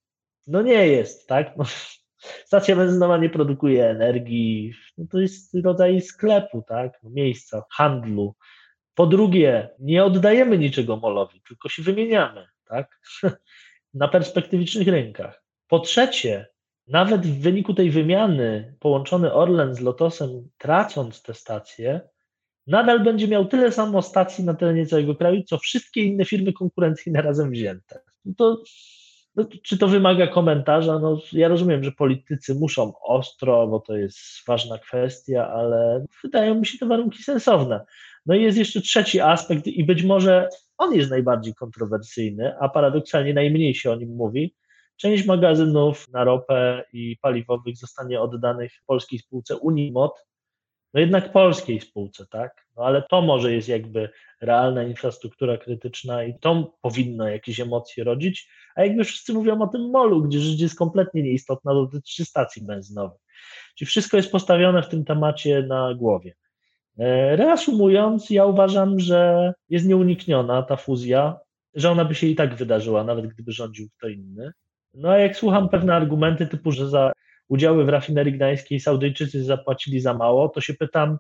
No nie jest, tak? No, (laughs) stacja benzynowa nie produkuje energii, no to jest rodzaj sklepu, tak? No, miejsca handlu. Po drugie, nie oddajemy niczego molowi, tylko się wymieniamy, tak? (laughs) Na perspektywicznych rynkach. Po trzecie, nawet w wyniku tej wymiany połączony Orlen z Lotosem, tracąc te stacje, nadal będzie miał tyle samo stacji na terenie całego kraju, co wszystkie inne firmy konkurencyjne razem wzięte. No to, no, czy to wymaga komentarza? No, ja rozumiem, że politycy muszą ostro, bo to jest ważna kwestia, ale wydają mi się te warunki sensowne. No i jest jeszcze trzeci aspekt, i być może on jest najbardziej kontrowersyjny, a paradoksalnie najmniej się o nim mówi. Część magazynów na ropę i paliwowych zostanie oddanych polskiej spółce Unimod, no jednak polskiej spółce, tak? No ale to może jest jakby realna infrastruktura krytyczna i to powinno jakieś emocje rodzić, a jakby wszyscy mówią o tym molu, gdzie rzecz jest kompletnie nieistotna, dotyczy stacji benzynowych. Czyli wszystko jest postawione w tym temacie na głowie. E, reasumując, ja uważam, że jest nieunikniona ta fuzja, że ona by się i tak wydarzyła, nawet gdyby rządził kto inny. No a jak słucham pewne argumenty typu, że za udziały w rafinerii gdańskiej Saudyjczycy zapłacili za mało, to się pytam,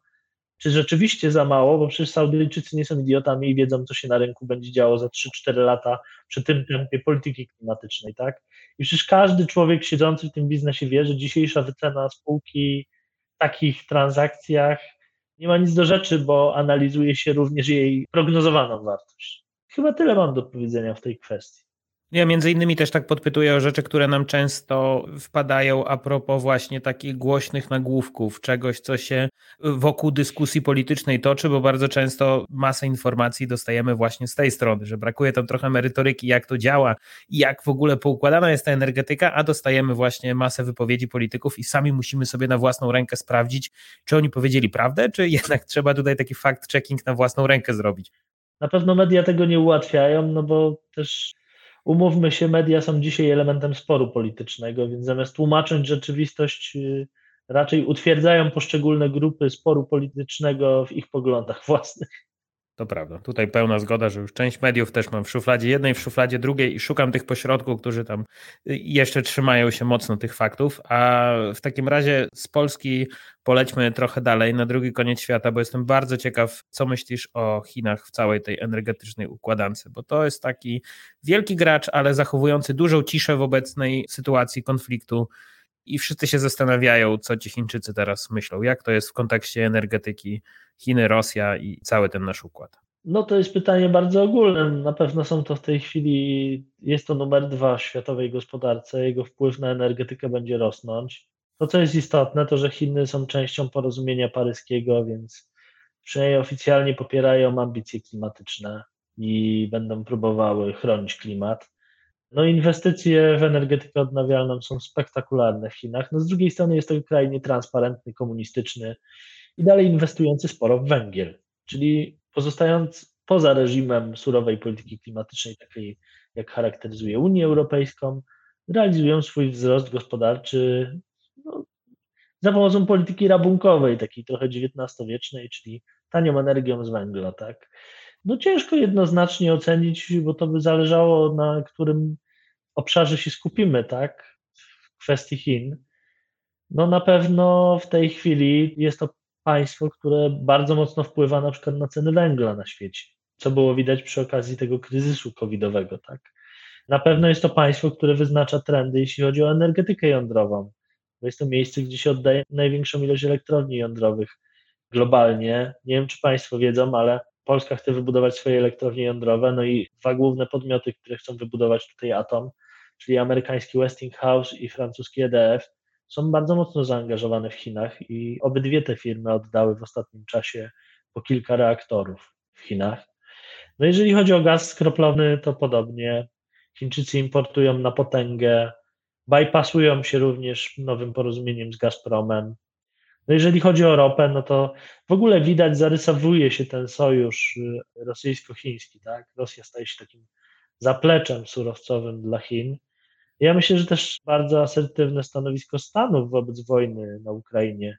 czy rzeczywiście za mało, bo przecież Saudyjczycy nie są idiotami i wiedzą, co się na rynku będzie działo za 3-4 lata przy tym tempie polityki klimatycznej, tak? I przecież każdy człowiek siedzący w tym biznesie wie, że dzisiejsza wycena spółki w takich transakcjach nie ma nic do rzeczy, bo analizuje się również jej prognozowaną wartość. Chyba tyle mam do powiedzenia w tej kwestii. Ja między innymi też tak podpytuję o rzeczy, które nam często wpadają a propos właśnie takich głośnych nagłówków, czegoś, co się wokół dyskusji politycznej toczy, bo bardzo często masę informacji dostajemy właśnie z tej strony, że brakuje tam trochę merytoryki, jak to działa i jak w ogóle poukładana jest ta energetyka, a dostajemy właśnie masę wypowiedzi polityków i sami musimy sobie na własną rękę sprawdzić, czy oni powiedzieli prawdę, czy (laughs) jednak trzeba tutaj taki fact-checking na własną rękę zrobić. Na pewno media tego nie ułatwiają, no bo też umówmy się, media są dzisiaj elementem sporu politycznego, więc zamiast tłumaczyć rzeczywistość, y, raczej utwierdzają poszczególne grupy sporu politycznego w ich poglądach (laughs) własnych. To prawda. Tutaj pełna zgoda, że już część mediów też mam w szufladzie jednej, w szufladzie drugiej i szukam tych pośrodków, którzy tam y, jeszcze trzymają się mocno tych faktów. A w takim razie z Polski polećmy trochę dalej na drugi koniec świata, bo jestem bardzo ciekaw, co myślisz o Chinach w całej tej energetycznej układance, bo to jest taki wielki gracz, ale zachowujący dużą ciszę w obecnej sytuacji konfliktu i wszyscy się zastanawiają, co ci Chińczycy teraz myślą, jak to jest w kontekście energetyki Chiny, Rosja i cały ten nasz układ. No to jest pytanie bardzo ogólne. Na pewno są to w tej chwili, jest to numer dwa w światowej gospodarce. Jego wpływ na energetykę będzie rosnąć. To, co jest istotne, to że Chiny są częścią porozumienia paryskiego, więc przynajmniej oficjalnie popierają ambicje klimatyczne i będą próbowały chronić klimat. No inwestycje w energetykę odnawialną są spektakularne w Chinach. No z drugiej strony jest to kraj nietransparentny, komunistyczny i dalej inwestujący sporo w węgiel, czyli pozostając poza reżimem surowej polityki klimatycznej, takiej jak charakteryzuje Unię Europejską, realizują swój wzrost gospodarczy no, za pomocą polityki rabunkowej, takiej trochę XIX-wiecznej, czyli tanią energią z węgla, tak. No ciężko jednoznacznie ocenić, bo to by zależało na którym obszarze się skupimy, tak, w kwestii Chin. No na pewno w tej chwili jest to państwo, które bardzo mocno wpływa na przykład na ceny węgla na świecie, co było widać przy okazji tego kryzysu covidowego, tak. Na pewno jest to państwo, które wyznacza trendy, jeśli chodzi o energetykę jądrową. Bo jest to miejsce, gdzie się oddaje największą ilość elektrowni jądrowych globalnie. Nie wiem, czy Państwo wiedzą, ale Polska chce wybudować swoje elektrownie jądrowe, no i dwa główne podmioty, które chcą wybudować tutaj atom, czyli amerykański Westinghouse i francuski EDF, są bardzo mocno zaangażowane w Chinach i obydwie te firmy oddały w ostatnim czasie po kilka reaktorów w Chinach. No jeżeli chodzi o gaz skroplony, to podobnie. Chińczycy importują na potęgę, bypassują się również nowym porozumieniem z Gazpromem. No jeżeli chodzi o ropę, no to w ogóle widać, zarysowuje się ten sojusz y, rosyjsko-chiński, tak? Rosja staje się takim zapleczem surowcowym dla Chin. Ja myślę, że też bardzo asertywne stanowisko Stanów wobec wojny na Ukrainie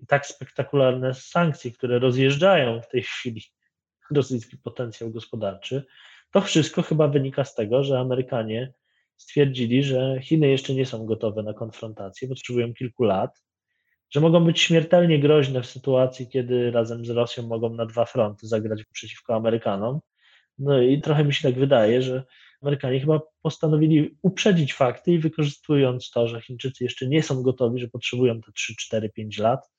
i tak spektakularne sankcje, które rozjeżdżają w tej chwili (laughs) rosyjski potencjał gospodarczy, to wszystko chyba wynika z tego, że Amerykanie stwierdzili, że Chiny jeszcze nie są gotowe na konfrontację, potrzebują kilku lat, że mogą być śmiertelnie groźne w sytuacji, kiedy razem z Rosją mogą na dwa fronty zagrać przeciwko Amerykanom. No i trochę mi się tak wydaje, że Amerykanie chyba postanowili uprzedzić fakty i wykorzystując to, że Chińczycy jeszcze nie są gotowi, że potrzebują te 3, 4, 5 lat,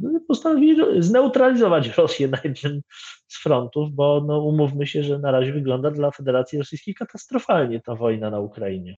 no postanowili zneutralizować Rosję na jednym z frontów, bo no, umówmy się, że na razie wygląda dla Federacji Rosyjskiej katastrofalnie ta wojna na Ukrainie.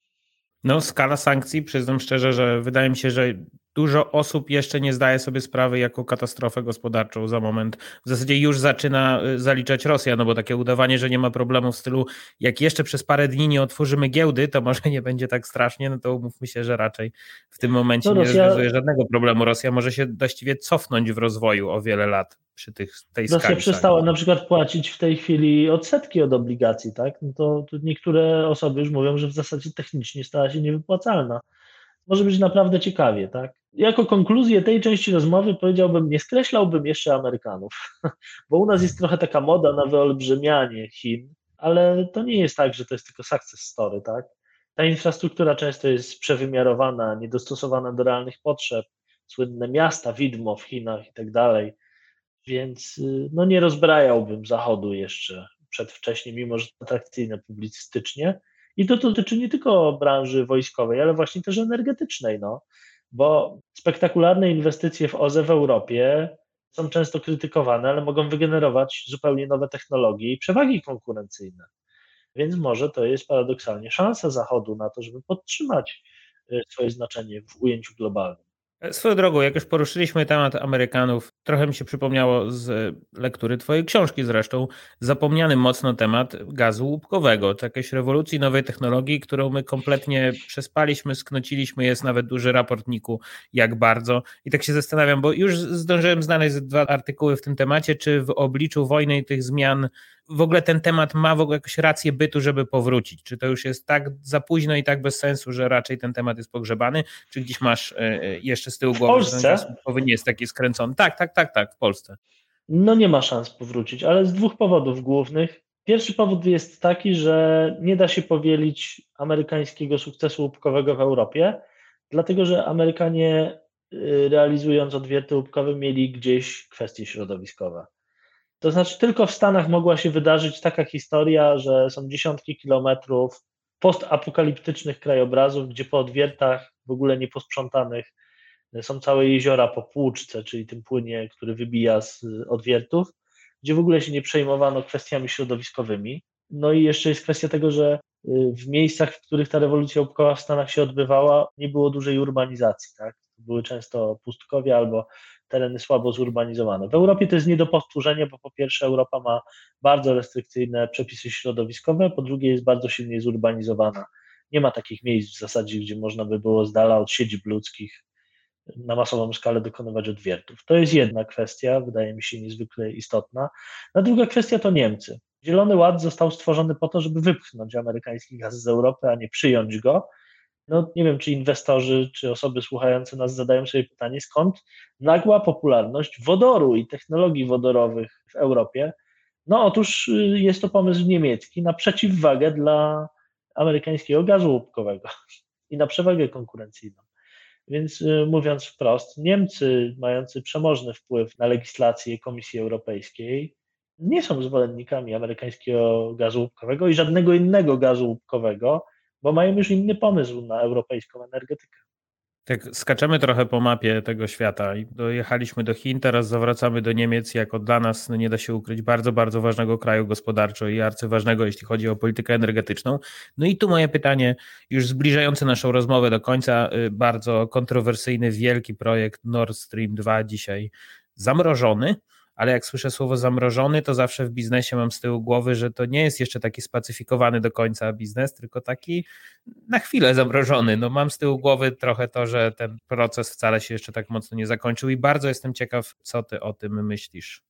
No, skala sankcji, przyznam szczerze, że wydaje mi się, że dużo osób jeszcze nie zdaje sobie sprawy jako katastrofę gospodarczą za moment. W zasadzie już zaczyna y, zaliczać Rosja, no bo takie udawanie, że nie ma problemu w stylu, jak jeszcze przez parę dni nie otworzymy giełdy, to może nie będzie tak strasznie, no to umówmy się, że raczej w tym momencie no Rosja... nie rozwiązuje żadnego problemu. Rosja może się właściwie cofnąć w rozwoju o wiele lat przy tych, tej Rosja skali. Rosja przestała na przykład płacić w tej chwili odsetki od obligacji, tak? No to niektóre osoby już mówią, że w zasadzie technicznie stała się niewypłacalna. Może być naprawdę ciekawie, tak? Jako konkluzję tej części rozmowy powiedziałbym, nie skreślałbym jeszcze Amerykanów, (laughs) bo u nas jest trochę taka moda na wyolbrzymianie Chin, ale to nie jest tak, że to jest tylko success story, tak? Ta infrastruktura często jest przewymiarowana, niedostosowana do realnych potrzeb, słynne miasta, widmo w Chinach i tak dalej, więc y, no nie rozbrajałbym Zachodu jeszcze przedwcześnie, mimo że atrakcyjne publicystycznie. I to dotyczy nie tylko branży wojskowej, ale właśnie też energetycznej, no bo spektakularne inwestycje w OZE w Europie są często krytykowane, ale mogą wygenerować zupełnie nowe technologie i przewagi konkurencyjne. Więc może to jest paradoksalnie szansa Zachodu na to, żeby podtrzymać y, swoje znaczenie w ujęciu globalnym. Swoją drogą, jak już poruszyliśmy temat Amerykanów, trochę mi się przypomniało z lektury Twojej książki zresztą, zapomniany mocno temat gazu łupkowego, czy jakiejś rewolucji nowej technologii, którą my kompletnie przespaliśmy, sknociliśmy, jest nawet duży raportniku, jak bardzo. I tak się zastanawiam, bo już zdążyłem znaleźć dwa artykuły w tym temacie, czy w obliczu wojny i tych zmian w ogóle ten temat ma w ogóle jakąś rację bytu, żeby powrócić? Czy to już jest tak za późno i tak bez sensu, że raczej ten temat jest pogrzebany? Czy gdzieś masz e, e, jeszcze z tyłu głowy, Polsce? że nie jest taki skręcony? Tak, tak, tak, tak, w Polsce. No nie ma szans powrócić, ale z dwóch powodów głównych. Pierwszy powód jest taki, że nie da się powielić amerykańskiego sukcesu łupkowego w Europie, dlatego że Amerykanie y, realizując odwierty łupkowe mieli gdzieś kwestie środowiskowe. To znaczy, tylko w Stanach mogła się wydarzyć taka historia, że są dziesiątki kilometrów postapokaliptycznych krajobrazów, gdzie po odwiertach w ogóle nieposprzątanych są całe jeziora po płuczce, czyli tym płynie, który wybija z odwiertów, gdzie w ogóle się nie przejmowano kwestiami środowiskowymi. No i jeszcze jest kwestia tego, że y, w miejscach, w których ta rewolucja łupkowa w Stanach się odbywała, nie było dużej urbanizacji. Tak? Były często pustkowia albo tereny słabo zurbanizowane. W Europie to jest nie do powtórzenia, bo po pierwsze Europa ma bardzo restrykcyjne przepisy środowiskowe, po drugie jest bardzo silnie zurbanizowana. Nie ma takich miejsc w zasadzie, gdzie można by było z dala od siedzib ludzkich na masową skalę dokonywać odwiertów. To jest jedna kwestia, wydaje mi się niezwykle istotna. A druga kwestia to Niemcy. Zielony Ład został stworzony po to, żeby wypchnąć amerykański gaz z Europy, a nie przyjąć go no nie wiem, czy inwestorzy, czy osoby słuchające nas zadają sobie pytanie, skąd nagła popularność wodoru i technologii wodorowych w Europie. No otóż y, jest to pomysł niemiecki na przeciwwagę dla amerykańskiego gazu łupkowego i na przewagę konkurencyjną. Więc y, mówiąc wprost, Niemcy mający przemożny wpływ na legislację Komisji Europejskiej nie są zwolennikami amerykańskiego gazu łupkowego i żadnego innego gazu łupkowego, bo mają już inny pomysł na europejską energetykę. Tak, skaczemy trochę po mapie tego świata dojechaliśmy do Chin, teraz zawracamy do Niemiec jako dla nas, no nie da się ukryć, bardzo, bardzo ważnego kraju gospodarczo i arcyważnego, jeśli chodzi o politykę energetyczną. No i tu moje pytanie, już zbliżające naszą rozmowę do końca, y, bardzo kontrowersyjny, wielki projekt Nord Stream 2 dzisiaj zamrożony ale jak słyszę słowo zamrożony, to zawsze w biznesie mam z tyłu głowy, że to nie jest jeszcze taki spacyfikowany do końca biznes, tylko taki na chwilę zamrożony. No mam z tyłu głowy trochę to, że ten proces wcale się jeszcze tak mocno nie zakończył i bardzo jestem ciekaw, co ty o tym myślisz.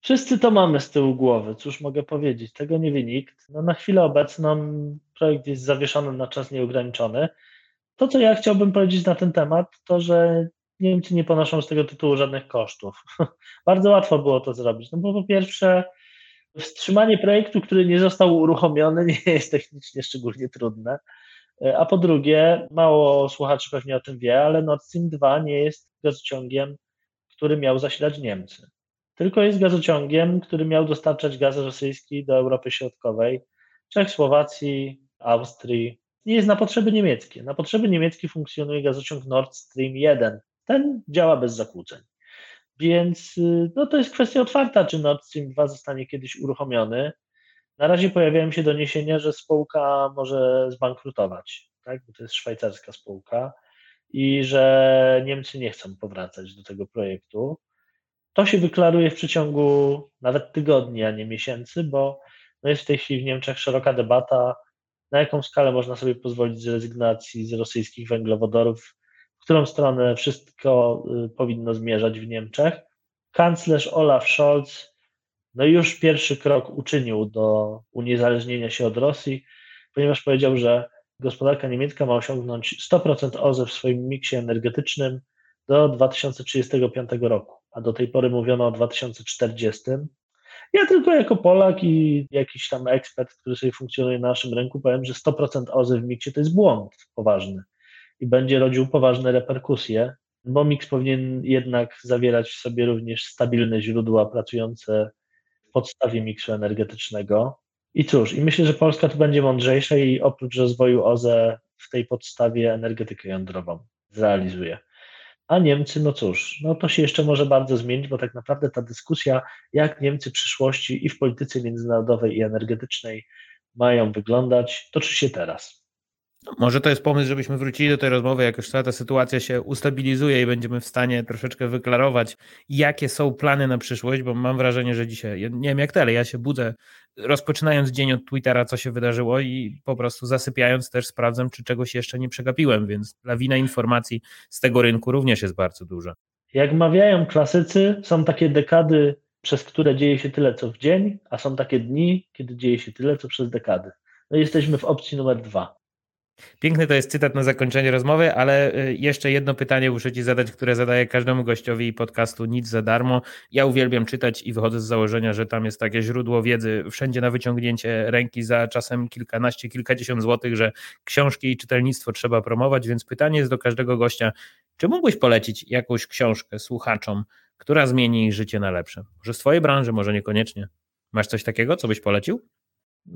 Wszyscy to mamy z tyłu głowy, cóż mogę powiedzieć, tego nie wie nikt. No na chwilę obecną projekt jest zawieszony na czas nieograniczony. To, co ja chciałbym powiedzieć na ten temat, to że Niemcy nie ponoszą z tego tytułu żadnych kosztów. (laughs) Bardzo łatwo było to zrobić. No bo po pierwsze, wstrzymanie projektu, który nie został uruchomiony, (laughs) nie jest technicznie szczególnie trudne. A po drugie, mało słuchaczy pewnie o tym wie, ale Nord Stream 2 nie jest gazociągiem, który miał zasilać Niemcy. Tylko jest gazociągiem, który miał dostarczać gaz rosyjski do Europy Środkowej, Czech, Słowacji, Austrii. Nie jest na potrzeby niemieckie. Na potrzeby niemieckie funkcjonuje gazociąg Nord Stream 1. Ten działa bez zakłóceń. Więc y, no, to jest kwestia otwarta, czy Nord Stream 2 zostanie kiedyś uruchomiony. Na razie pojawiają się doniesienia, że spółka może zbankrutować, tak? bo to jest szwajcarska spółka i że Niemcy nie chcą powracać do tego projektu. To się wyklaruje w przeciągu nawet tygodni, a nie miesięcy, bo no jest w tej chwili w Niemczech szeroka debata, na jaką skalę można sobie pozwolić z rezygnacji z rosyjskich węglowodorów, którą stronę wszystko y, powinno zmierzać w Niemczech. Kanclerz Olaf Scholz no już pierwszy krok uczynił do uniezależnienia się od Rosji, ponieważ powiedział, że gospodarka niemiecka ma osiągnąć 100% OZE w swoim miksie energetycznym do 2035 roku, a do tej pory mówiono o 2040. Ja tylko jako Polak i jakiś tam ekspert, który sobie funkcjonuje na naszym rynku, powiem, że 100% OZE w miksie to jest błąd poważny i będzie rodził poważne reperkusje, bo miks powinien jednak zawierać w sobie również stabilne źródła pracujące w podstawie miksu energetycznego. I cóż, i myślę, że Polska tu będzie mądrzejsza i oprócz rozwoju OZE w tej podstawie energetykę jądrową zrealizuje. A Niemcy, no cóż, no to się jeszcze może bardzo zmienić, bo tak naprawdę ta dyskusja, jak Niemcy przyszłości i w polityce międzynarodowej i energetycznej mają wyglądać, toczy się teraz. Może to jest pomysł, żebyśmy wrócili do tej rozmowy, jak już cała ta sytuacja się ustabilizuje i będziemy w stanie troszeczkę wyklarować, jakie są plany na przyszłość, bo mam wrażenie, że dzisiaj, nie wiem jak tyle, ja się budzę rozpoczynając dzień od Twittera, co się wydarzyło i po prostu zasypiając też sprawdzam, czy czegoś jeszcze nie przegapiłem, więc lawina informacji z tego rynku również jest bardzo duża. Jak mawiają klasycy, są takie dekady, przez które dzieje się tyle co w dzień, a są takie dni, kiedy dzieje się tyle co przez dekady. No jesteśmy w opcji numer dwa. Piękny to jest cytat na zakończenie rozmowy, ale y, jeszcze jedno pytanie muszę Ci zadać, które zadaję każdemu gościowi podcastu Nic za darmo. Ja uwielbiam czytać i wychodzę z założenia, że tam jest takie źródło wiedzy wszędzie na wyciągnięcie ręki za czasem kilkanaście, kilkadziesiąt złotych, że książki i czytelnictwo trzeba promować, więc pytanie jest do każdego gościa, czy mógłbyś polecić jakąś książkę słuchaczom, która zmieni ich życie na lepsze? Może z Twojej branży, może niekoniecznie. Masz coś takiego, co byś polecił?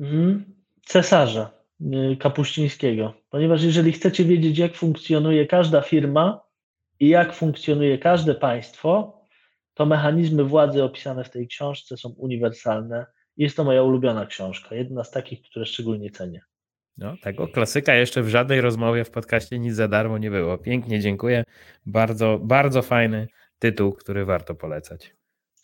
Mm, cesarza. Y, Kapuścińskiego, ponieważ jeżeli chcecie wiedzieć, jak funkcjonuje każda firma i jak funkcjonuje każde państwo, to mechanizmy władzy opisane w tej książce są uniwersalne. Jest to moja ulubiona książka, jedna z takich, które szczególnie cenię. No, tego klasyka jeszcze w żadnej rozmowie w podcaście nic za darmo nie było. Pięknie, dziękuję. Bardzo, bardzo fajny tytuł, który warto polecać.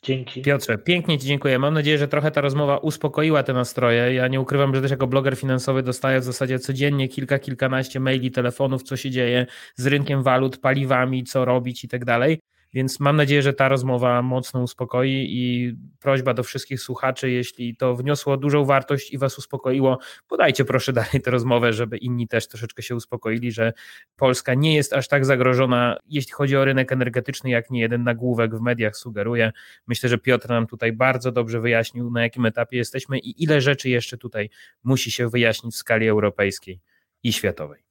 Dzięki. Piotrze, pięknie Ci dziękuję. Mam nadzieję, że trochę ta rozmowa uspokoiła te nastroje. Ja nie ukrywam, że też jako bloger finansowy dostaję w zasadzie codziennie kilka, kilkanaście maili, telefonów, co się dzieje z rynkiem walut, paliwami, co robić i tak dalej. Więc mam nadzieję, że ta rozmowa mocno uspokoi i prośba do wszystkich słuchaczy, jeśli to wniosło dużą wartość i Was uspokoiło, podajcie proszę (laughs) dalej tę rozmowę, żeby inni też troszeczkę się uspokoili, że Polska nie jest aż tak zagrożona, jeśli chodzi o rynek energetyczny, jak nie jeden nagłówek w mediach sugeruje. Myślę, że Piotr nam tutaj bardzo dobrze wyjaśnił, na jakim etapie jesteśmy i ile rzeczy jeszcze tutaj musi się wyjaśnić w skali europejskiej i światowej.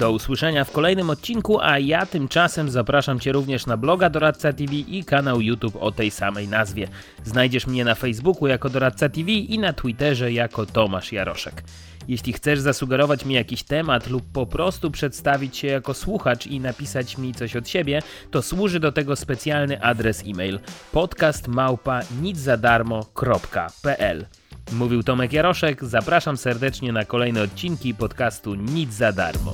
Do usłyszenia w kolejnym odcinku, a ja tymczasem zapraszam Cię również na bloga Doradca TV i kanał YouTube o tej samej nazwie. Znajdziesz mnie na Facebooku jako Doradca TV i na Twitterze jako Tomasz Jaroszek. Jeśli chcesz zasugerować mi jakiś temat lub po prostu przedstawić się jako słuchacz i napisać mi coś od siebie, to służy do tego specjalny adres e-mail podcastmałpa.niczadarmo.pl Mówił Tomek Jaroszek, zapraszam serdecznie na kolejne odcinki podcastu Nic za darmo.